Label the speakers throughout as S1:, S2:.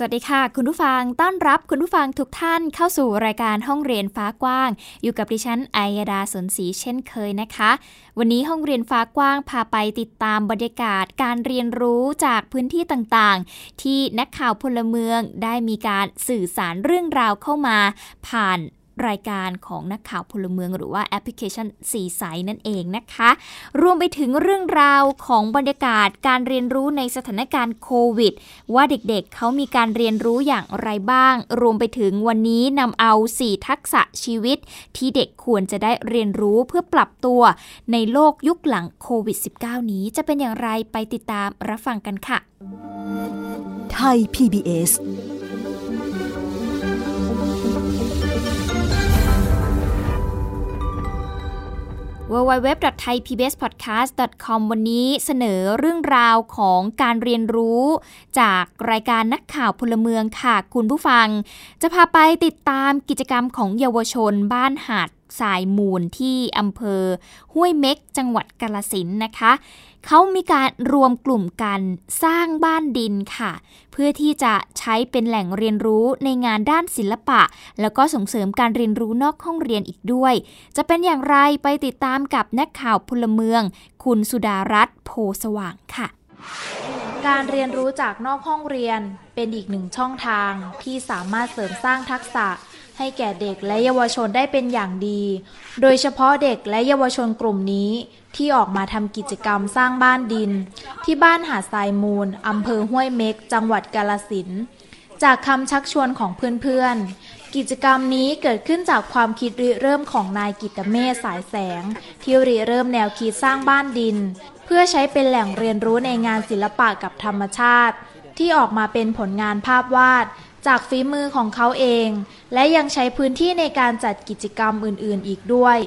S1: สวัสดีค่ะ คุณผู้ฟังต้อนรับคุณผู้ฟังทุกท่านเข้าสู่รายการห้องเรียนฟ้ากว้าง อยู่กับดิฉันไอยดาสนศรีเช่นเคยนะคะ วันนี้ห้องเรียนฟ้ากว้างพาไปติดตามบรรยากาศการเรียนรู้จากพื้นที่ต่างๆ ที่นักข่าวพลเมืองได้มีการสื่อสารเรื่องราวเข้ามา ผ่าน รายการของนักข่าวพลเมือง หรือว่าแอปพลิเคชันสีใสนั่นเองนะคะ รวมไปถึงเรื่องราวของบรรยากาศการเรียนรู้ในสถานการณ์โควิด ว่าเด็กๆเเขามีการเรียนรู้อย่างไรบ้าง รวมไปถึงวันนี้นำเอา 4 ทักษะชีวิต ที่เด็กควรจะได้เรียนรู้เพื่อปรับตัว ในโลกยุคหลังโควิด -19 นี้จะเป็นอย่างไรไปติดตามรับฟังกันค่ะ
S2: ไทย PBS
S1: www.thaipbspodcast.com วันนี้เสนอเรื่องราวของการเรียนรู้ จากรายการนักข่าวพลเมืองค่ะคุณผู้ฟัง จะพาไปติดตามกิจกรรมของเยาวชนบ้านหาด สายมูลที่อำเภอห้วยเม็กจังหวัดกาลสินนะคะ เขามีการรวมกลุ่มกันสร้างบ้านดินค่ะ เพื่อที่จะใช้เป็นแหล่งเรียนรู้ในงานด้านศิลปะ แล้วก็ส่งเสริมการเรียนรู้นอกห้องเรียนอีกด้วย จะเป็นอย่างไรไปติดตามกับนักข่าวพลเมือง คุณสุดารัตน์โพสว่างค่ะ
S3: การเรียนรู้จากนอกห้องเรียนเป็นอีกหนึ่งช่องทางที่สามารถเสริมสร้างทักษะ ให้แก่เด็กและเยาวชนได้เป็นอย่างดี โดยเฉพาะเด็กและเยาวชนกลุ่มนี้ที่ออกมาทำกิจกรรมสร้างบ้านดิน ที่บ้านหาดทรายมูลอำเภอห้วยเม็ก จังหวัดกาลสิน จากคำชักชวนของเพื่อนๆ กิจกรรมนี้เกิดขึ้นจากความคิดริเริ่มของนายกิตเมศสายแสง ที่ริเริ่มแนวคิดสร้างบ้านดิน เพื่อใช้เป็นแหล่งเรียนรู้ในงานศิลปะกับธรรมชาติ ที่ออกมาเป็นผลงานภาพวาด จากฝีมือของเขาเอง และยังใช้พื้นที่ในการจัดกิจกรรมอื่น ๆ อีกด้วย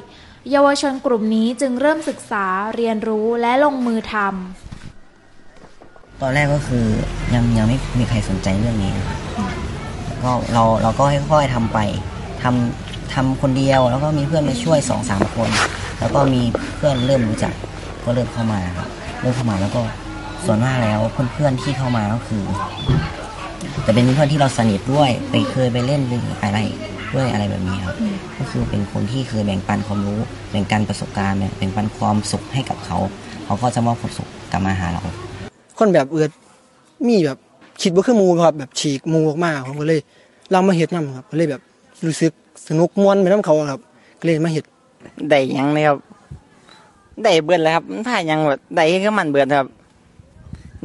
S3: เยาวชนกลุ่มนี้จึงเริ่มศึกษาเรียนรู้และลงมือทำ
S4: ตอนแรกก็คือยังยังไม่มีใครสนใจเรื่องนี้ก็เราเราก็ค่อยๆทำไปทำทำคนเดียวแล้วก็มีเพื่อนมาช่วยสองสามคน แล้วก็มีเพื่อนเริ่มรู้จักก็เริ่มเข้ามาครับเริ่มเข้ามาแล้วก็ส่วนมากแล้วเพื่อนๆที่เข้ามาก็คือ จะเป็นเพื่อนที่เราสนิทด้วยไปเคยไปเล่นอะไรด้วยอะไรแบบนี้ครับก็คือเป็นคนที่เคยแบ่งปันความรู้แบ่งปันประสบการณ์แบ่งปันความสุขให้กับเขา เขาก็จะมอบความสุขกลับมาหาเรา
S5: คนแบบเอือดมีแบบคิดว่าคือมูครับแบบฉีกมูออกมาผมก็เลยเรามาเห็ดน้ำครับก็เลยแบบรู้สึกสนุกม้วนไปน้ำเขาครับก็เลยมาเห็ด
S6: ได้ยังเลยครับได้เบิดแล้วครับถ้ายังแบบได้ก็มันเบิดครับ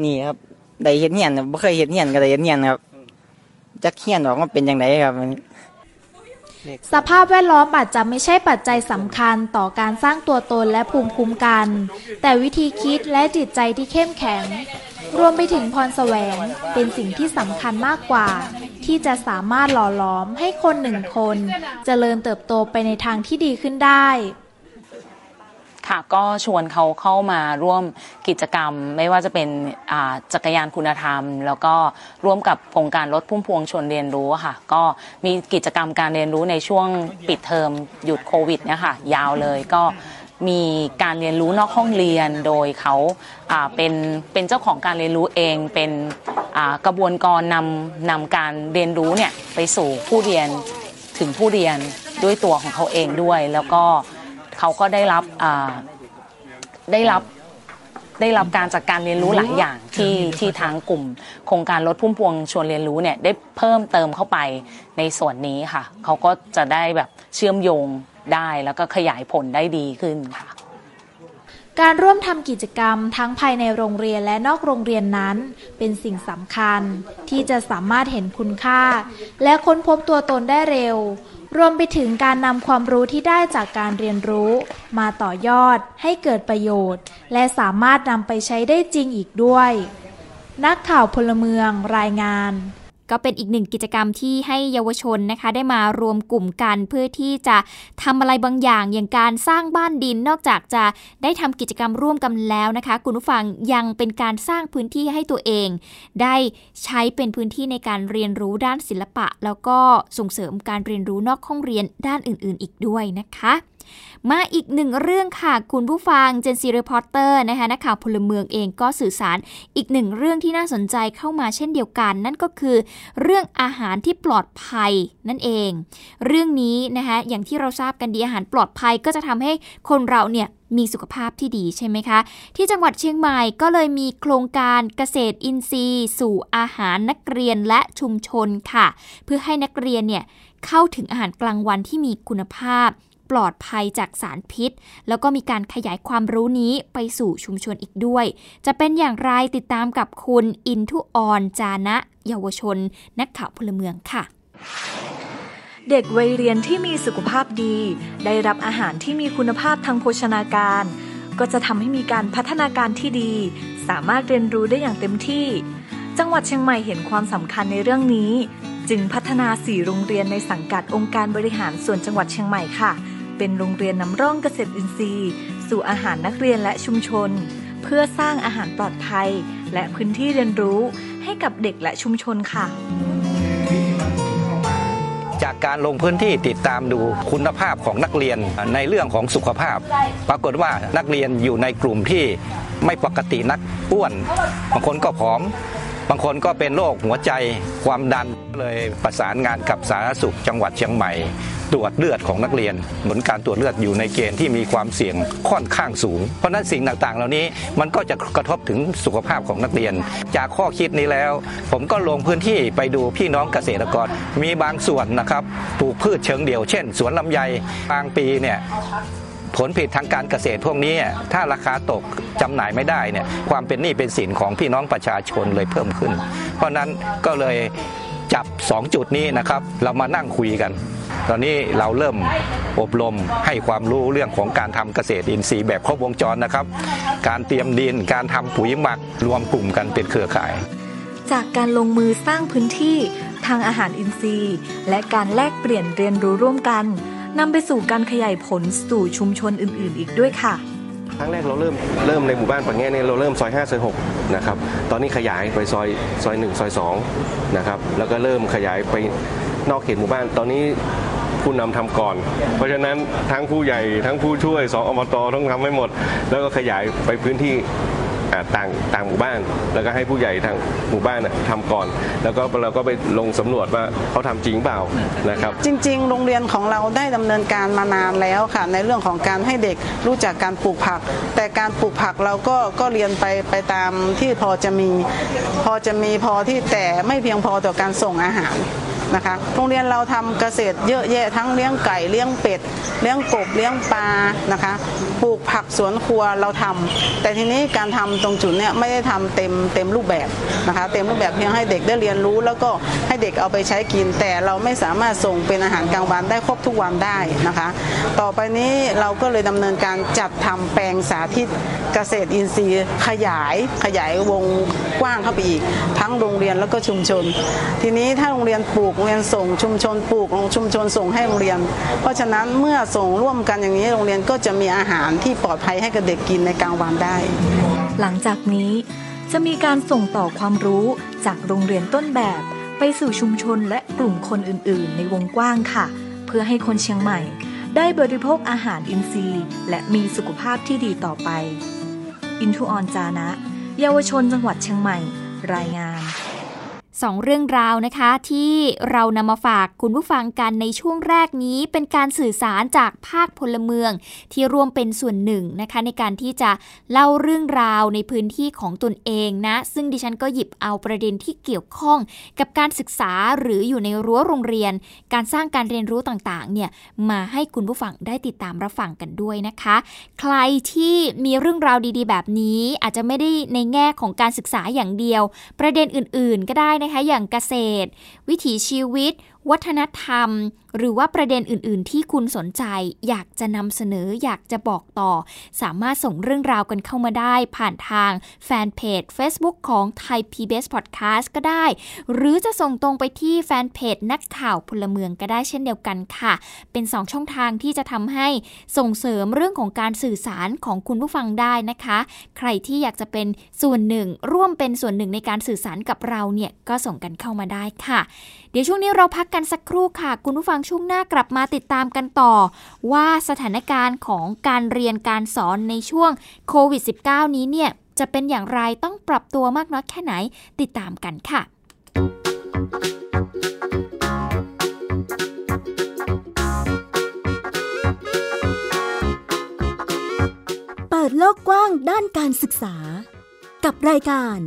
S6: นี่ครับ ได้เห็ดเหียนไม่เคยเห็ดเหียนก็ได้เห็ดเหียนครับจะเขียนออกมาเป็นย่างไรครับ
S3: สภาพแวดล้อมอาจจะไม่ใช่ปัจจัยสำคัญต่อการสร้างตัวตนและภูมิคุ้มกัน แต่วิธีคิดและจิตใจที่เข้มแข็ง รวมไปถึงพรแสวงเป็นสิ่งที่สำคัญมากกว่า ที่จะสามารถหล่อหลอมให้คนหนึ่งคนจเจริญเติบโตไปในทางที่ดีขึ้นได้
S7: ค่ะก็ชวนเขาเข้ามาร่วมกิจกรรม ไม่ว่าจะเป็นจักรยานคุณธรรม แล้วก็ร่วมกับโครงการรถพุ่มพวงชวนเรียนรู้ค่ะ ก็มีกิจกรรมการเรียนรู้ในช่วงปิดเทอมหยุดโควิดเนี่ยค่ะยาวเลยก็มีการเรียนรู้นอกห้องเรียนโดยเขาเป็นเป็นเจ้าของการเรียนรู้เองเป็นกระบวนการนำนำการเรียนรู้เนี่ยไปสู่ผู้เรียนถึงผู้เรียนด้วยตัวของเขาเองด้วย แล้วก็ เขาก็ได้รับได้รับได้รับการจัดการเรียนรู้หลายอย่างที่ที่ทางกลุ่ม โครงการลดพุ่มพวงชวนเรียนรู้เนี่ยได้เพิ่มเติมเข้าไปในส่วนนี้ค่ะ เขาก็จะได้แบบเชื่อมโยงได้แล้วก็ขยายผลได้ดีขึ้นค่ะ
S3: การร่วมทำกิจกรรมทั้งภายในโรงเรียนและนอกโรงเรียนนั้น เป็นสิ่งสำคัญที่จะสามารถเห็นคุณค่า และค้นพบตัวตนได้เร็ว รวมไปถึงการนำความรู้ที่ได้จากการเรียนรู้ มาต่อยอดให้เกิดประโยชน์ และสามารถนำไปใช้ได้จริงอีกด้วย นักข่าวพลเมืองรายงาน
S1: ก็เป็นอีกหนึ่งกิจกรรมที่ให้เยาวชนนะคะ ได้มารวมกลุ่มกันเพื่อที่จะทำอะไรบางอย่าง อย่างการสร้างบ้านดินนอกจากจะได้ทำกิจกรรมร่วมกันแล้วนะคะ คุณผู้ฟังยังเป็นการสร้างพื้นที่ให้ตัวเอง ได้ใช้เป็นพื้นที่ในการเรียนรู้ด้านศิลปะ แล้วก็ส่งเสริมการเรียนรู้นอกห้องเรียนด้านอื่น ๆ อีกด้วยนะคะ มาอีกหนึ่งเรื่องค่ะคุณผู้ฟังเจนซีรีพอร์เตอร์นะคะนักข่าวพลเมืองเองก็สื่อสารอีกหนึ่งเรื่องที่น่าสนใจเข้ามาเช่นเดียวกัน นั่นก็คือเรื่องอาหารที่ปลอดภัยนั่นเอง เรื่องนี้นะคะอย่างที่เราทราบกันดีอาหารปลอดภัยก็จะทำให้คนเราเนี่ยมีสุขภาพที่ดีใช่ไหมคะ ที่จังหวัดเชียงใหม่ก็เลยมีโครงการเกษตรอินทรีย์ สู่อาหารนักเรียนและชุมชนค่ะ เพื่อให้นักเรียนเนี่ยเข้าถึงอาหารกลางวันที่มีคุณภาพ ปลอดภัยจากสารพิษ แล้วก็มีการขยายความรู้นี้ไปสู่ชุมชนอีกด้วย จะเป็นอย่างไรติดตามกับคุณอินทุออนจานะเยาวชน นักข่าวพลเมืองค่ะ
S8: เด็กวัยเรียนที่มีสุขภาพดี ได้รับอาหารที่มีคุณภาพทางโภชนาการ ก็จะทำให้มีการพัฒนาการที่ดี สามารถเรียนรู้ได้อย่างเต็มที่ จังหวัดเชียงใหม่เห็นความสำคัญในเรื่องนี้ จึงพัฒนาสี่โรงเรียนในสังกัดองค์การบริหารส่วนจังหวัดเชียงใหม่ค่ะ เป็นโรงเรียนนำร่องเกษตรอินทรีย์ สู่อาหารนักเรียนและชุมชน เพื่อสร้างอาหารปลอดภัย และพื้นที่เรียนรู้ให้กับเด็กและชุมชนค่ะ
S9: จากการลงพื้นที่ติดตามดูคุณภาพของนักเรียนในเรื่องของสุขภาพ ปรากฏว่านักเรียนอยู่ในกลุ่มที่ไม่ปกตินักอ้วน บางคนก็ผอม บางคนก็เป็นโรคหัวใจความดันเลยประสานงานกับสาธารณสุขจังหวัดเชียงใหม่ ตรวจเลือดของนักเรียนผลการตรวจเลือดอยู่ในเกณฑ์ที่มีความเสี่ยงค่อนข้างสูง เพราะนั้นสิ่งต่างๆ เหล่านี้มันก็จะกระทบถึงสุขภาพของนักเรียน จากข้อคิดนี้แล้ว ผมก็ลงพื้นที่ไปดูพี่น้องเกษตรกรมีบางส่วนนะครับปลูกพืชเชิงเดี่ยวเช่น สวนลำไยบางปีเนี่ย ผลผลิตทางการเกษตรพวกนี้ ถ้าราคาตกจำหน่ายไม่ได้เนี่ยความเป็นหนี้เป็นสินของพี่น้องประชาชนเลยเพิ่มขึ้น เพราะนั้นก็เลยจับ 2 จุดนี้นะครับ เรามานั่งคุยกัน ตอนนี้เราเริ่มอบรมให้ความรู้เรื่องของการทำเกษตรอินทรีย์แบบครบวงจรนะครับ การเตรียมดินการทำปุ๋ยหมักรวมกลุ่มกันเป็นเครือข่าย
S8: จากการลงมือสร้างพื้นที่ทางอาหารอินทรีย์ และการแลกเปลี่ยนเรียนรู้ร่วมกัน นำไปสู่การขยายผลสู่ชุมชนอื่นๆ อีกด้วยค่ะ
S10: ครั้งแรกเราเริ่มเริ่มในหมู่บ้านปังแง่เนี่ยเราเริ่มซอย5ซอย6นะครับตอนนี้ขยายไปซอยซอย1ซอย2นะครับแล้วก็เริ่มขยายไปนอกเขตหมู่บ้านตอนนี้ผู้นำทำก่อน เพราะฉะนั้นทั้งผู้ใหญ่ทั้งผู้ช่วยสอบตต้องทำให้หมด แล้วก็ขยายไปพื้นที่ ต่างต่างหมู่บ้าน แล้วก็ให้ผู้ใหญ่ทางหมู่บ้านทำก่อน แล้วก็เราก็ไปลงสำรวจว่าเขาทำจริงเปล่านะครับ
S11: จริง ๆ โรงเรียนของเราได้ดำเนินการมานานแล้วค่ะ ในเรื่องของการให้เด็กรู้จักการปลูกผัก แต่การปลูกผักเราก็ก็เรียนไปไปตามที่พอจะมี พอจะมีพอที่แต่ไม่เพียงพอต่อการส่งอาหาร นะคะโรงเรียนเราทำเกษตรเยอะแยะทั้งเลี้ยงไก่เลี้ยงเป็ด เลี้ยงกบเลี้ยงปลานะคะปลูกผักสวนครัวเราทำแต่ทีนี้การทำตรงจุดเนี้ยไม่ได้ทำเต็มเต็มรูปแบบนะคะ เต็มรูปแบบเพียงให้เด็กได้เรียนรู้ แล้วก็ให้เด็กเอาไปใช้กิน แต่เราไม่สามารถส่งเป็นอาหารกลางวันได้ครบทุกวันได้นะคะ ต่อไปนี้เราก็เลยดำเนินการจัดทำแปลงสาธิตเกษตรอินทรีย์ขยายขยายวงกว้างเข้าไปอีก ทั้งโรงเรียนแล้วก็ชุมชน ทีนี้ถ้าโรงเรียนปลูกโรงเรียนส่งชุมชนปลูกชุมชนส่งให้โรงเรียน เพราะฉะนั้นเมื่อส่งร่วมกันอย่างนี้โรงเรียนก็จะมีอาหารที่ปลอดภัยให้กับเด็กกินในกลางวันได้
S8: หลังจากนี้จะมีการส่งต่อความรู้จากโรงเรียนต้นแบบ ไปสู่ชุมชนและกลุ่มคนอื่น ๆ ในวงกว้างค่ะ เพื่อให้คนเชียงใหม่ ได้บริโภคอาหารอินทรีย์ และมีสุขภาพที่ดีต่อไป อินทุออนจานะ เยาวชนจังหวัดเชียงใหม่ รายงาน
S1: สองเรื่องราวนะคะที่เรานำมาฝากคุณผู้ฟังกันในช่วงแรกนี้เป็นการสื่อสารจากภาคพลเมือง ที่ร่วมเป็นส่วนหนึ่งนะคะ ในการที่จะเล่าเรื่องราวในพื้นที่ของตนเองนะ ซึ่งดิฉันก็หยิบเอาประเด็นที่เกี่ยวข้อง กับการศึกษาหรืออยู่ในรั้วโรงเรียน การสร้างการเรียนรู้ต่างๆเนี่ยมาให้คุณผู้ฟังได้ติดตามรับฟังกันด้วยนะคะ ใครที่มีเรื่องราวดีๆ แบบนี้อาจจะไม่ได้ในแง่ของการศึกษาอย่างเดียว ประเด็นอื่น ๆ ก็ได้นะะคะอย่างเกษตร วิถีชีวิต วัฒนธรรม หรือว่าประเด็นอื่น ๆ ที่คุณสนใจ อยากจะนำเสนออยากจะบอกต่อ สามารถส่งเรื่องราวกันเข้ามาได้ ผ่านทางแฟนเพจ Facebook ของไทย PBS Podcast ก็ได้ หรือจะส่งตรงไปที่แฟนเพจนักข่าวพลเมืองก็ได้เช่นเดียวกันค่ะ เป็น 2 ช่องทางที่จะทำให้ส่งเสริมเรื่องของการสื่อสารของคุณผู้ฟังได้นะคะ ใครที่อยากจะเป็นส่วนหนึ่ง ร่วมเป็นส่วนหนึ่งในการสื่อสารกับเราเนี่ยก็ส่งกันเข้ามาได้ค่ะ เดี๋ยวช่วงนี้เราพักกันสักครู่ค่ะ คุณผู้ฟังช่วงหน้ากลับมาติดตามกันต่อ ว่าสถานการณ์ของการเรียนการสอนในช่วงโควิด -19 นี้เนี่ยจะเป็นอย่างไรต้องปรับตัวมากน้อยแค่ไหนติดตามกันค่ะ
S2: เปิดโลกกว้างด้านการศึกษา กับรายการ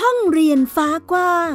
S2: ห้องเรียนฟ้ากว้าง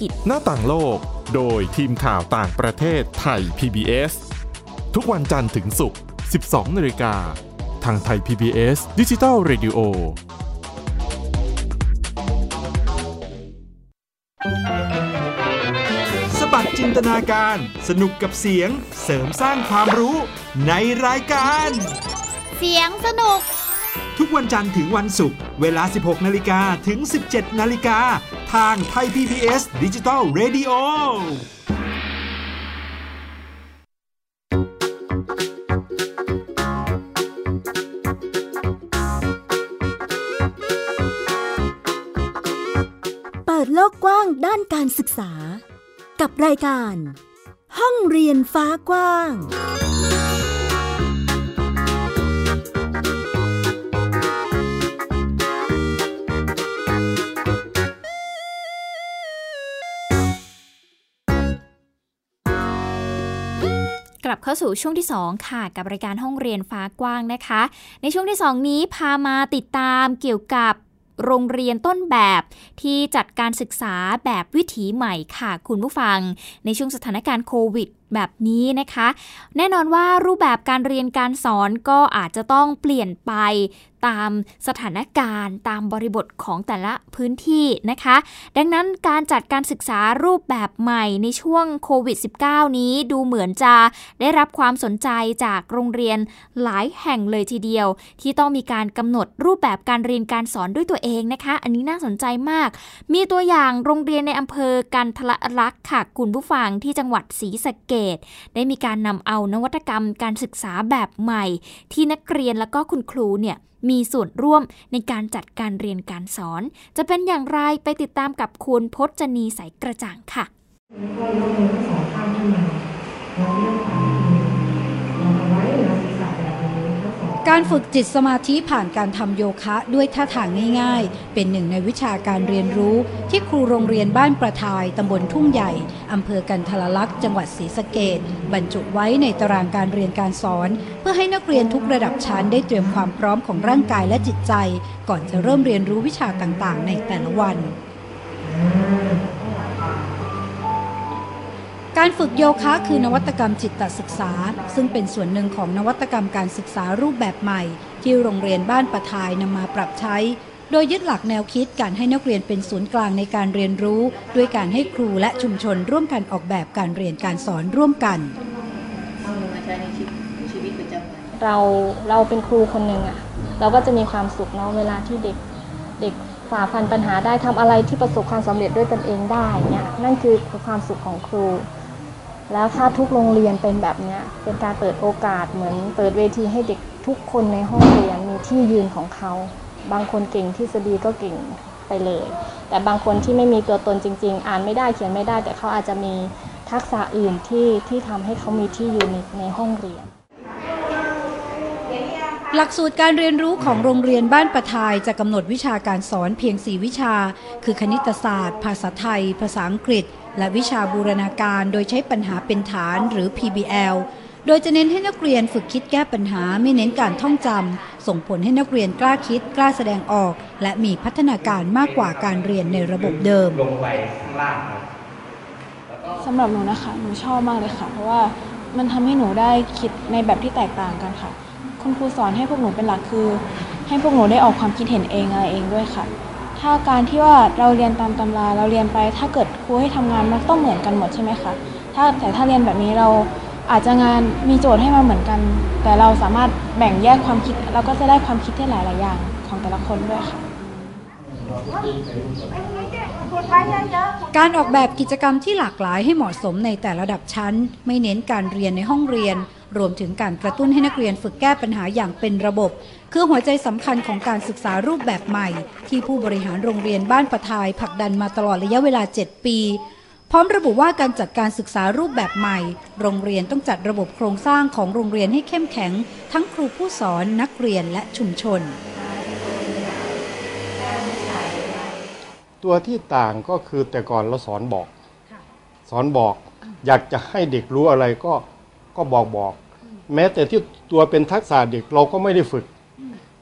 S12: กิจ
S13: หน้าต่างโลก โดยทีมข่าวต่างประเทศไทย PBS ทุกวันจันทร์ถึงศุกร์ 12 นาฬิกา ทางไทย PBS ดิจิทัล Radio
S14: สบัดจินตนาการ สนุกกับเสียง เสริมสร้างความรู้ในรายการ
S15: เสียงสนุก
S14: ทุกวันจันทร์ถึงวันศุกร์เวลา 16 นาฬิกาถึง 17 นาฬิกา ทางไทย PBS ดิจิทัล Radio
S2: เปิดโลกกว้างด้านการศึกษา กับรายการ ห้องเรียนฟ้ากว้าง
S1: กลับเข้าสู่ช่วงที่ 2 ค่ะ กับรายการห้องเรียนฟ้ากว้างนะคะ ในช่วงที่ 2 นี้พามาติดตามเกี่ยวกับโรงเรียนต้นแบบที่จัดการศึกษาแบบวิถีใหม่ค่ะ คุณผู้ฟัง ในช่วงสถานการณ์โควิดแบบนี้นะคะ แน่นอนว่ารูปแบบการเรียนการสอนก็อาจจะต้องเปลี่ยนไปตามสถานการณ์ ตามบริบทของแต่ละพื้นที่นะคะ ดังนั้นการจัดการศึกษารูปแบบใหม่ในช่วงโควิด -19 นี้ดูเหมือนจะได้รับความสนใจจากโรงเรียนหลายแห่งเลยทีเดียว ที่ต้องมีการกำหนดรูปแบบการเรียนการสอนด้วยตัวเองนะคะ อันนี้น่าสนใจมาก มีตัวอย่างโรงเรียนในอำเภอกันทละรักษ์ค่ะคุณผู้ฟังที่จังหวัดศรีสะเกดได้มีการนำเอานวัตกรรมการศึกษาแบบใหม่ ที่นักเรียนและก็คุณครูเนี่ยมีส่วนร่วมในการจัดการเรียนการสอน จะเป็นอย่างไรไปติดตามกับคุณพจนีสายกระจ่างค่ะ
S16: การฝึกจิตสมาธิผ่านการทำโยคะด้วยท่าทางง่ายๆ เป็นหนึ่งในวิชาการเรียนรู้ ที่ครูโรงเรียนบ้านประทายตำบลทุ่งใหญ่อำเภอกันทรลักษณ์จังหวัดศรีสะเกดบรรจุไว้ในตารางการเรียนการสอน เพื่อให้นักเรียนทุกระดับชั้นได้เตรียมความพร้อมของร่างกายและจิตใจ ก่อนจะเริ่มเรียนรู้วิชาต่างๆ ในแต่ละวัน การฝึกโยคะคือนวัตกรรมจิตศึกษา ซึ่งเป็นส่วนหนึ่งของนวัตกรรมการศึกษารูปแบบใหม่ ที่โรงเรียนบ้านประทายนำมาปรับใช้ โดยยึดหลักแนวคิดการให้นักเรียนเป็นศูนย์กลางในการเรียนรู้ ด้วยการให้ครูและชุมชนร่วมกันออกแบบการเรียนการสอนร่วมกัน
S17: เราเราเป็นครูคนหนึ่งอะเราก็จะมีความสุขเนาะเวลาที่เด็กเด็กฝ่าฟันปัญหาได้ทำอะไรที่ประสบความสำเร็จด้วยตนเองได้เนี่ยนั่นคือความสุขของครู แล้วถ้าทุกโรงเรียนเป็นแบบนี้เป็นการเปิดโอกาสเหมือน เปิดเวทีให้เด็กทุกคนในห้องเรียนมีที่ยืนของเขา บางคนเก่งทฤษฎีก็เก่งไปเลย แต่บางคนที่ไม่มีตัวตนจริง ๆ อ่านไม่ได้เขียนไม่ได้ แต่เขาอาจจะมีทักษะอื่นที่ที่ทำให้เขามีที่ยืนในในห้องเรียน
S16: หลักสูตรการเรียนรู้ของโรงเรียนบ้านประทายจะกำหนดวิชาการสอนเพียง 4 วิชา คือคณิตศาสตร์ ภาษาไทย ภาษาอังกฤษ และวิชาบูรณาการโดยใช้ปัญหาเป็นฐานหรือ PBL โดยจะเน้นให้นักเรียนฝึกคิดแก้ปัญหาไม่เน้นการท่องจำส่งผลให้นักเรียนกล้าคิด กล้าแสดงออก และมีพัฒนาการมากกว่าการเรียนในระบบเดิม
S18: ลงไปข้างล่างครับ
S17: สำหรับหนูนะคะหนูชอบมากเลยค่ะ เพราะว่ามันทำให้หนูได้คิดในแบบที่แตกต่างกันค่ะ คุณครูสอนให้พวกหนูเป็นหลักคือ ให้พวกหนูได้ออกความคิดเห็นเองอะไรเองด้วยค่ะ ถ้าการที่ว่าเราเรียนตามตำราเราเรียนไปถ้าเกิดครูให้ทำงานมันต้องเหมือนกันหมดใช่ไหมคะถ้าแต่ถ้าเรียนแบบนี้เราอาจจะงานมีโจทย์ให้มาเหมือนกัน แต่เราสามารถแบ่งแยกความคิดเราก็จะได้ความคิดที่หลายๆอย่างของแต่ละคนด้วยค่ะ
S16: การออกแบบกิจกรรมที่หลากหลายให้เหมาะสมในแต่ระดับชั้น ไม่เน้นการเรียนในห้องเรียน รวมถึงการกระตุ้นให้นักเรียนฝึกแก้ปัญหาอย่างเป็นระบบ คือหัวใจสำคัญของการศึกษารูปแบบใหม่ ที่ผู้บริหารโรงเรียนบ้านประทายผลักดันมาตลอดระยะเวลา 7 ปี พร้อมระบุว่าการจัดการศึกษารูปแบบใหม่ โรงเรียนต้องจัดระบบโครงสร้างของโรงเรียนให้เข้มแข็ง ทั้งครูผู้สอนนักเรียนและชุมชน
S19: ตัวที่ต่างก็คือแต่ก่อนเราสอนบอก สอนบอก อยากจะให้เด็กรู้อะไรก็ ก็บอกบอก แม้แต่ที่ตัวเป็นทักษะเด็กเราก็ไม่ได้ฝึก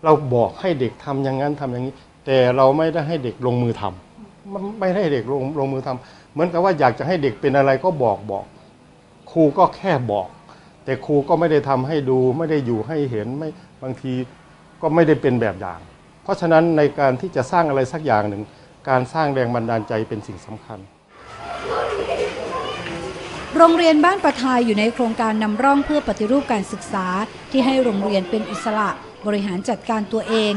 S19: เราบอกให้เด็กทำอย่างนั้นทำอย่างนี้ แต่เราไม่ได้ให้เด็กลงมือทำมันไม่ได้ให้เด็กลงลงมือทำเหมือนกับว่าอยากจะให้เด็กเป็นอะไรก็บอกบอก ครูก็แค่บอก แต่ครูก็ไม่ได้ทำให้ดูไม่ได้อยู่ให้เห็นไม่บางทีก็ไม่ได้เป็นแบบอย่าง เพราะฉะนั้นในการที่จะสร้างอะไรสักอย่างหนึ่ง การสร้างแรงบันดาลใจเป็นสิ่งสำคัญ
S16: โรงเรียนบ้านประทายอยู่ในโครงการนำร่องเพื่อปฏิรูปการศึกษา ที่ให้โรงเรียนเป็นอิสระบริหารจัดการตัวเอง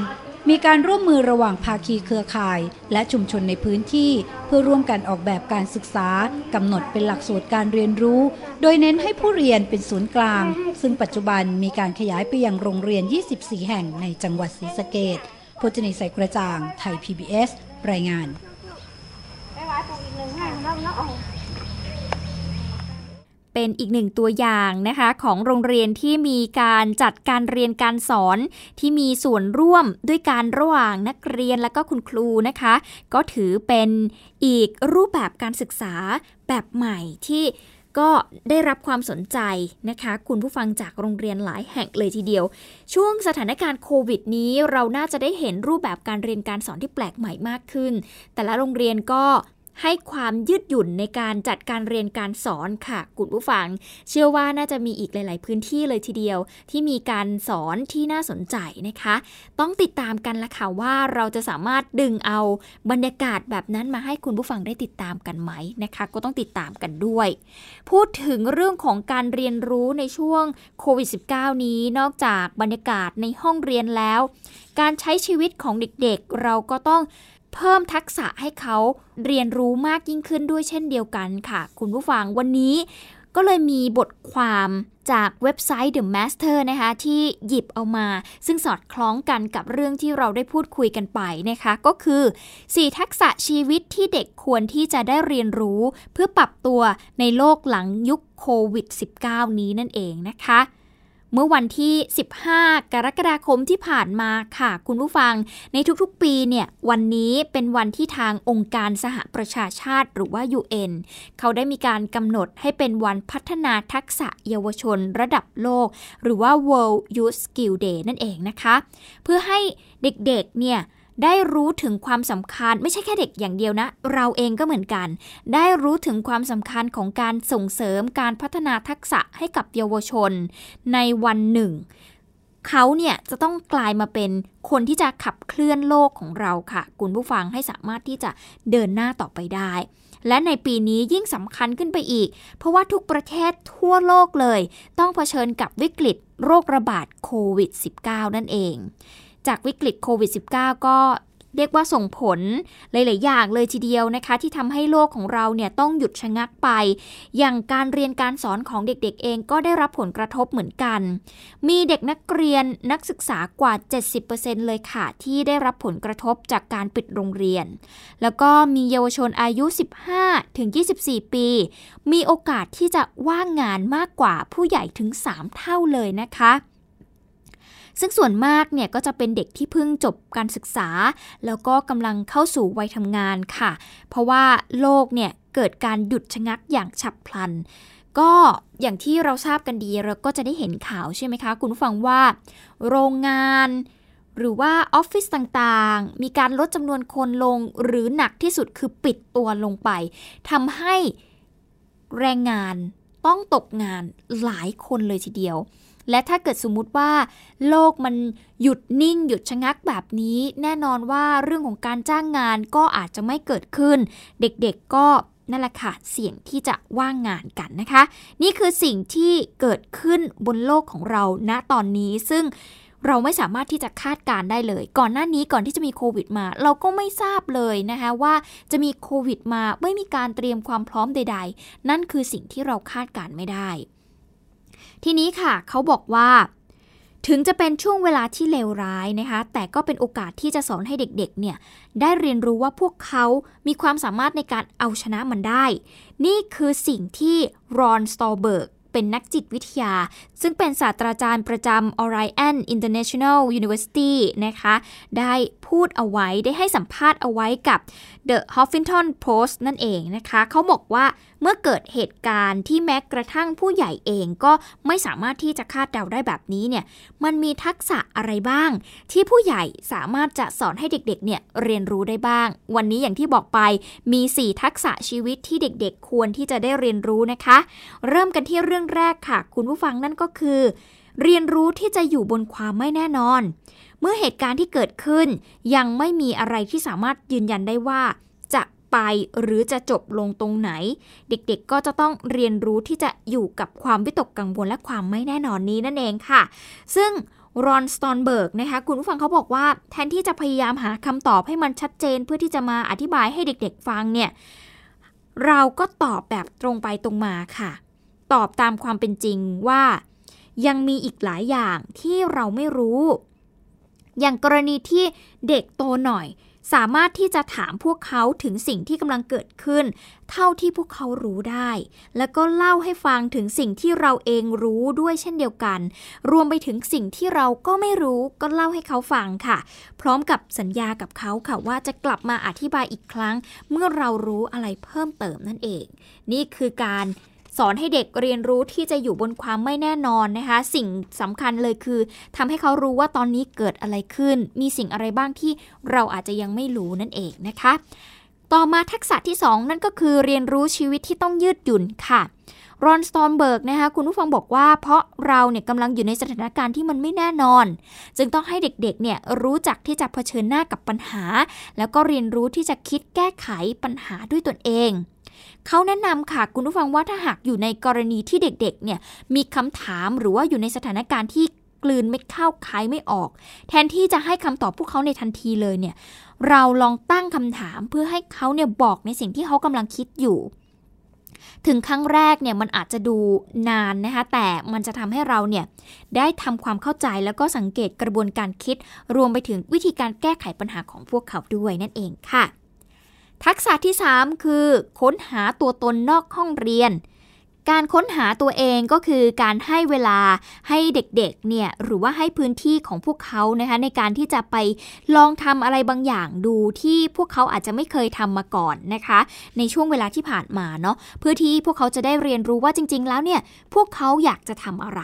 S16: มีการร่วมมือระหว่างภาคีเครือข่าย และชุมชนในพื้นที่ เพื่อร่วมกันออกแบบการศึกษากำหนดเป็นหลักสูตรการเรียนรู้ โดยเน้นให้ผู้เรียนเป็นศูนย์กลาง ซึ่งปัจจุบันมีการขยายไปยังโรงเรียน 24 แห่งในจังหวัดศรีสะเกษพจนีใสกระจ่าง ไทย PBS รายงาน
S1: เป็นอีกหนึ่งตัวอย่างนะคะ ของโรงเรียนที่มีการจัดการเรียนการสอนที่มีส่วนร่วมด้วยการระหว่างนักเรียนและก็คุณครูนะคะ ก็ถือเป็นอีกรูปแบบการศึกษาแบบใหม่ที่ก็ได้รับความสนใจนะคะ คุณผู้ฟังจากโรงเรียนหลายแห่งเลยทีเดียว ช่วงสถานการณ์โควิดนี้เราน่าจะได้เห็นรูปแบบการเรียนการสอนที่แปลกใหม่มากขึ้น แต่ละโรงเรียนก็ ให้ความยืดหยุ่นในการจัดการเรียนการสอนค่ะคุณผู้ฟัง เชื่อว่าน่าจะมีอีกหลาย ๆ พื้นที่เลยทีเดียว ที่มีการสอนที่น่าสนใจนะคะ ต้องติดตามกันละค่ะว่าเราจะสามารถดึงเอาบรรยากาศแบบนั้นมาให้คุณผู้ฟังได้ติดตามกันไหมนะคะ ก็ต้องติดตามกันด้วย พูดถึงเรื่องของการเรียนรู้ในช่วงโควิด -19 นี้นอกจากบรรยากาศในห้องเรียนแล้ว การใช้ชีวิตของเด็ก ๆ เราก็ต้อง เพิ่มทักษะให้เขาเรียนรู้มากยิ่งขึ้นด้วยเช่นเดียวกันค่ะ คุณผู้ฟังวันนี้ก็เลยมีบทความจากเว็บไซต์ The Master นะคะที่หยิบเอามา ซึ่งสอดคล้องกันกับเรื่องที่เราได้พูดคุยกันไปนะคะ ก็คือ 4 ทักษะชีวิตที่เด็กควรที่จะได้เรียนรู้ เพื่อปรับตัวในโลกหลังยุคโควิด -19 นี้นั่นเองนะคะ เมื่อวันที่ 15 กรกฎาคมที่ผ่านมาค่ะคุณผู้ฟัง ในทุกๆปีเนี่ยวันนี้เป็นวันที่ทางองค์การสหประชาชาติหรือว่า UN เขาได้มีการกำหนดให้เป็นวันพัฒนาทักษะเยาวชนระดับโลก หรือว่า World Youth Skill Day นั่นเองนะคะ เพื่อให้เด็กๆเนี่ย ได้รู้ถึงความสำคัญ ไม่ใช่แค่เด็กอย่างเดียวนะ เราเองก็เหมือนกัน ได้รู้ถึงความสำคัญของการส่งเสริมการพัฒนาทักษะให้กับเยาวชน ในวันหนึ่ง เขาเนี่ยจะต้องกลายมาเป็นคนที่จะขับเคลื่อนโลกของเราค่ะ คุณผู้ฟังให้สามารถที่จะเดินหน้าต่อไปได้และในปีนี้ยิ่งสำคัญขึ้นไปอีก เพราะว่าทุกประเทศทั่วโลกเลย ต้องเผชิญกับวิกฤตโรคระบาดโควิด -19 นั่นเอง จากวิกฤตโควิด -19 ก็เรียกว่าส่งผลหลาย ๆ อย่างเลยทีเดียวนะคะ ที่ทำให้โลกของเราเนี่ยต้องหยุดชะงักไป อย่างการเรียนการสอนของเด็ก ๆ เองก็ได้รับผลกระทบเหมือนกัน มีเด็กนักเรียนนักศึกษากว่า 70%เลยค่ะ ที่ได้รับผลกระทบจากการปิดโรงเรียน แล้วก็มีเยาวชนอายุ 15 ถึง 24 ปี มีโอกาสที่จะว่างงานมากกว่าผู้ใหญ่ถึง 3 เท่าเลยนะคะ ซึ่งส่วนมากเนี่ยก็จะเป็นเด็กที่เพิ่งจบการศึกษา แล้วก็กำลังเข้าสู่วัยทำงานค่ะ เพราะว่าโลกเนี่ยเกิดการหยุดชะงักอย่างฉับพลัน ก็อย่างที่เราทราบกันดีเราก็จะได้เห็นข่าวใช่ไหมคะ คุณฟังว่า โรงงาน หรือว่าออฟฟิศต่างๆ มีการลดจำนวนคนลงหรือหนักที่สุดคือปิดตัวลงไปทำให้แรงงานต้องตกงานหลายคนเลยทีเดียว และถ้าเกิดสมมุติว่าโลกมันหยุดนิ่ง หยุดชะงักแบบนี้ แน่นอนว่าเรื่องของการจ้างงานก็อาจจะไม่เกิดขึ้น เด็กๆก็นั่นแหละค่ะเสี่ยงที่จะว่างงานกันนะคะ นี่คือสิ่งที่เกิดขึ้นบนโลกของเราณตอนนี้ซึ่งเราไม่สามารถที่จะคาดการได้เลย ก่อนหน้านี้ก่อนที่จะมีโควิดมา เราก็ไม่ทราบเลยนะคะว่าจะมีโควิดมาไม่มีการเตรียมความพร้อมใด ๆ นั่นคือสิ่งที่เราคาดการไม่ได้ ทีนี้ค่ะเขาบอกว่า ถึงจะเป็นช่วงเวลาที่เลวร้ายนะคะ แต่ก็เป็นโอกาสที่จะสอนให้เด็กๆเนี่ยได้เรียนรู้ว่าพวกเขามีความสามารถในการเอาชนะมันได้ นี่คือสิ่งที่รอนสตอเบิร์กเป็นนักจิตวิทยา ซึ่งเป็นศาสตราจารย์ประจำ Orion International University นะคะ ได้พูดเอาไว้ได้ให้สัมภาษณ์เอาไว้กับ The Huffington Post นั่นเองนะคะ เขาบอกว่าเมื่อเกิดเหตุการณ์ที่แม้กระทั่งผู้ใหญ่เองก็ไม่สามารถที่จะคาดเดาได้แบบนี้เนี่ย มันมีทักษะอะไรบ้าง ที่ผู้ใหญ่สามารถจะสอนให้เด็กๆเนี่ยเรียนรู้ได้บ้าง วันนี้อย่างที่บอกไปมี 4 ทักษะชีวิตที่เด็กๆ ควรที่จะได้เรียนรู้นะคะ เริ่มกันที่เรื่องแรกค่ะ คุณผู้ฟังนั่นก็คือ เรียนรู้ที่จะอยู่บนความไม่แน่นอน เมื่อเหตุการณ์ที่เกิดขึ้น ยังไม่มีอะไรที่สามารถยืนยันได้ว่า จะไปหรือจะจบลงตรงไหน เด็กๆก็จะต้องเรียนรู้ที่จะอยู่กับความวิตกกังวลและความไม่แน่นอนนี้นั่นเองค่ะ ซึ่งรอนสตอนเบิร์กนะคะคุณผู้ฟังเขาบอกว่า แทนที่จะพยายามหาคำตอบให้มันชัดเจนเพื่อที่จะมาอธิบายให้เด็กๆฟังเนี่ย เราก็ตอบแบบตรงไปตรงมาค่ะ ตอบตามความเป็นจริงว่า ยังมีอีกหลายอย่างที่เราไม่รู้ อย่างกรณีที่เด็กโตหน่อย สามารถที่จะถามพวกเขาถึงสิ่งที่กำลังเกิดขึ้น เท่าที่พวกเขารู้ได้ แล้วก็เล่าให้ฟังถึงสิ่งที่เราเองรู้ด้วยเช่นเดียวกัน รวมไปถึงสิ่งที่เราก็ไม่รู้ก็เล่าให้เขาฟังค่ะ พร้อมกับสัญญากับเขาค่ะว่าจะกลับมาอธิบายอีกครั้ง เมื่อเรารู้อะไรเพิ่มเติมนั่นเอง นี่คือการ สอนให้เด็กเรียนรู้ที่จะอยู่บนความไม่แน่นอนนะคะ สิ่งสำคัญเลยคือทำให้เขารู้ว่าตอนนี้เกิดอะไรขึ้น มีสิ่งอะไรบ้างที่เราอาจจะยังไม่รู้นั่นเองนะคะ ต่อมาทักษะที่ 2 นั่นก็คือเรียนรู้ชีวิตที่ต้องยืดหยุ่นค่ะรอนสตอนเบิร์กนะคะคุณผู้ฟังบอกว่าเพราะเราเนี่ยกำลังอยู่ในสถานการณ์ที่มันไม่แน่นอน จึงต้องให้เด็กๆเนี่ยรู้จักที่จะเผชิญหน้ากับปัญหา แล้วก็เรียนรู้ที่จะคิดแก้ไขปัญหาด้วยตนเอง เขาแนะนำค่ะคุณผู้ฟังว่าถ้าหากอยู่ในกรณีที่เด็กๆเนี่ยมีคำถามหรือว่าอยู่ในสถานการณ์ที่กลืนไม่เข้าคายไม่ออก แทนที่จะให้คำตอบพวกเขาในทันทีเลยเนี่ยเราลองตั้งคำถามเพื่อให้เขาเนี่ยบอกในสิ่งที่เขากำลังคิดอยู่ถึงครั้งแรกเนี่ยมันอาจจะดูนานนะคะแต่มันจะทำให้เราเนี่ยได้ทำความเข้าใจแล้วก็สังเกตกระบวนการคิด รวมไปถึงวิธีการแก้ไขปัญหาของพวกเขาด้วยนั่นเองค่ะ ทักษะที่ 3 คือ ค้นหาตัวตนนอกห้องเรียน การค้นหาตัวเองก็คือการให้เวลาให้เด็กๆเนี่ยหรือว่าให้พื้นที่ของพวกเขานะคะในการที่จะไปลองทำอะไรบางอย่างดูที่พวกเขาอาจจะไม่เคยทำมาก่อนนะคะ ในช่วงเวลาที่ผ่านมาเนาะเพื่อที่พวกเขาจะได้เรียนรู้ว่าจริง ๆ แล้วเนี่ยพวกเขาอยากจะทำอะไร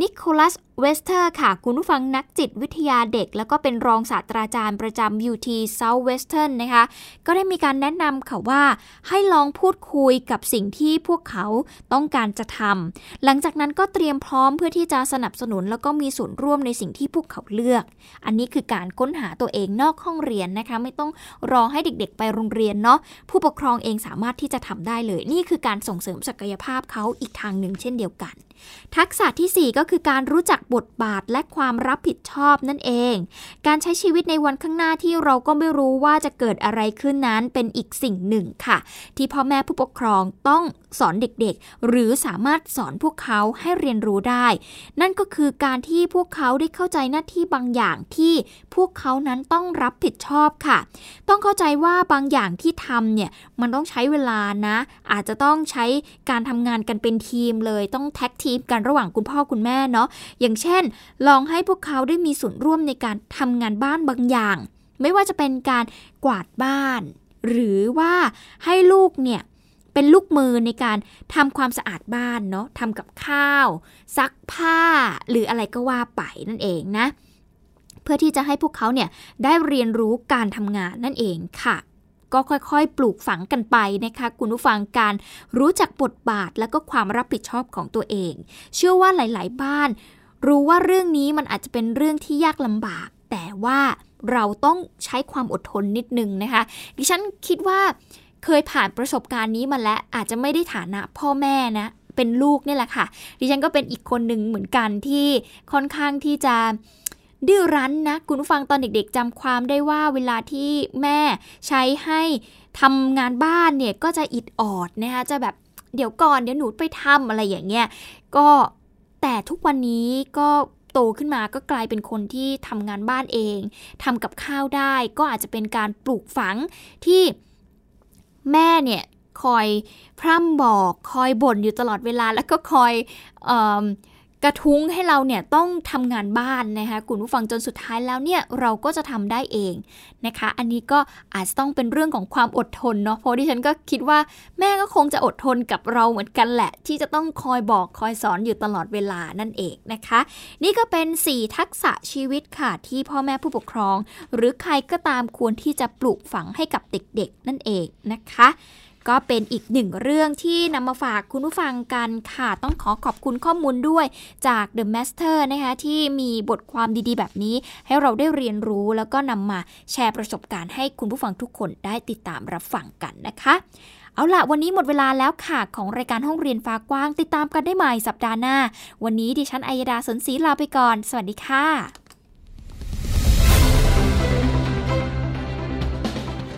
S1: นิโคลัส เวสเตอร์ค่ะ คุณผู้ฟังนักจิตวิทยาเด็ก แล้วก็เป็นรองศาสตราจารย์ประจำ UT Southwestern นะคะ ก็ได้มีการแนะนำค่ะว่า ให้ลองพูดคุยกับสิ่งที่พวกเขาต้องการจะทำหลังจากนั้นก็เตรียมพร้อมเพื่อที่จะสนับสนุน แล้วก็มีส่วนร่วมในสิ่งที่พวกเขาเลือก อันนี้คือการค้นหาตัวเองนอกห้องเรียนนะคะ ไม่ต้องรอให้เด็ก ๆ ไปโรงเรียนเนาะผู้ปกครองเองสามารถที่จะทำได้เลย นี่คือการส่งเสริมศักยภาพเขาอีกทางหนึ่งเช่นเดียวกัน ทักษะที่ 4 ก็คือการรู้จักบทบาทและความรับผิดชอบนั่นเอง การใช้ชีวิตในวันข้างหน้าที่เราก็ไม่รู้ว่าจะเกิดอะไรขึ้นนั้นเป็นอีกสิ่งหนึ่งค่ะ ที่พ่อแม่ผู้ปกครองต้องสอนเด็กๆ หรือสามารถสอนพวกเขาให้เรียนรู้ได้ นั่นก็คือการที่พวกเขาได้เข้าใจหน้าที่บางอย่างที่พวกเขานั้นต้องรับผิดชอบค่ะ ต้องเข้าใจว่าบางอย่างที่ทำเนี่ยมันต้องใช้เวลานะ อาจจะต้องใช้การทำงานกันเป็นทีมเลยต้องแท็กทีมกันระหว่างคุณพ่อคุณแม่เนาะอย่างเช่น ลองให้พวกเขาได้มีส่วนร่วมในการทำงานบ้านบางอย่าง ไม่ว่าจะเป็นการกวาดบ้าน หรือว่าให้ลูกเนี่ยเป็นลูกมือในการทำความสะอาดบ้านเนาะทำกับข้าว ซักผ้า หรืออะไรก็ว่าไปนั่นเองนะ เพื่อที่จะให้พวกเขาเนี่ยได้เรียนรู้การทำงานนั่นเองค่ะ ก็ค่อยๆ ปลูกฝังกันไปนะคะ คุณผู้ฟังการรู้จักบทบาทและก็ความรับผิดชอบของตัวเอง เชื่อว่าหลายๆ บ้าน รู้ว่าเรื่องนี้มันอาจจะเป็นเรื่องที่ยากลำบาก แต่ว่าเราต้องใช้ความอดทนนิดนึงนะคะ ดิฉันคิดว่าเคยผ่านประสบการณ์นี้มาแล้วอาจจะไม่ได้ฐานะพ่อแม่นะเป็นลูกนี่แหละค่ะ ดิฉันก็เป็นอีกคนหนึ่งเหมือนกันที่ค่อนข้างที่จะ ดื้อรั้นนะ คุณผู้ฟังตอนเด็กๆจำความได้ว่าเวลาที่แม่ใช้ให้ทำงานบ้านเนี่ยก็จะอิดออดนะคะจะแบบเดี๋ยวก่อนเดี๋ยวหนูไปทำอะไรอย่างเงี้ยก็แต่ทุกวันนี้ก็โตขึ้นมาก็กลายเป็นคนที่ทำงานบ้านเองทำกับข้าวได้ ก็อาจจะเป็นการปลูกฝังที่แม่เนี่ยคอยพร่ำบอกคอยบ่นอยู่ตลอดเวลาแล้วก็คอยออ กระทุ้งให้เราเนี่ยต้องทำงานบ้านนะคะคุณผู้ฟังจนสุดท้ายแล้วเนี่ยเราก็จะทำได้เองนะคะ อันนี้ก็อาจจะต้องเป็นเรื่องของความอดทนเนาะเพราะที่ฉันก็คิดว่าแม่ก็คงจะอดทนกับเราเหมือนกันแหละ ที่จะต้องคอยบอกคอยสอนอยู่ตลอดเวลานั่นเองนะคะ นี่ก็เป็น 4 ทักษะชีวิตค่ะที่พ่อแม่ผู้ปกครอง หรือใครก็ตามควรที่จะปลูกฝังให้กับเด็กๆ นั่นเองนะคะ ก็เป็นอีกหนึ่งเรื่องที่นำมาฝากคุณผู้ฟังกันค่ะ ต้องขอขอบคุณข้อมูลด้วยจาก The Master นะคะที่มีบทความดีๆ แบบนี้ ให้เราได้เรียนรู้แล้วก็นำมาแชร์ประสบการณ์ให้คุณผู้ฟังทุกคนได้ติดตามรับฟังกันนะคะเอาละวันนี้หมดเวลาแล้วค่ะ ของรายการห้องเรียนฟ้ากว้าง ติดตามกันได้ใหม่สัปดาห์หน้า วันนี้ดิฉันอัยดาสนศรีลาไปก่อน สวัสดีค่ะ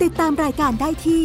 S2: ติดตามรายการได้ที่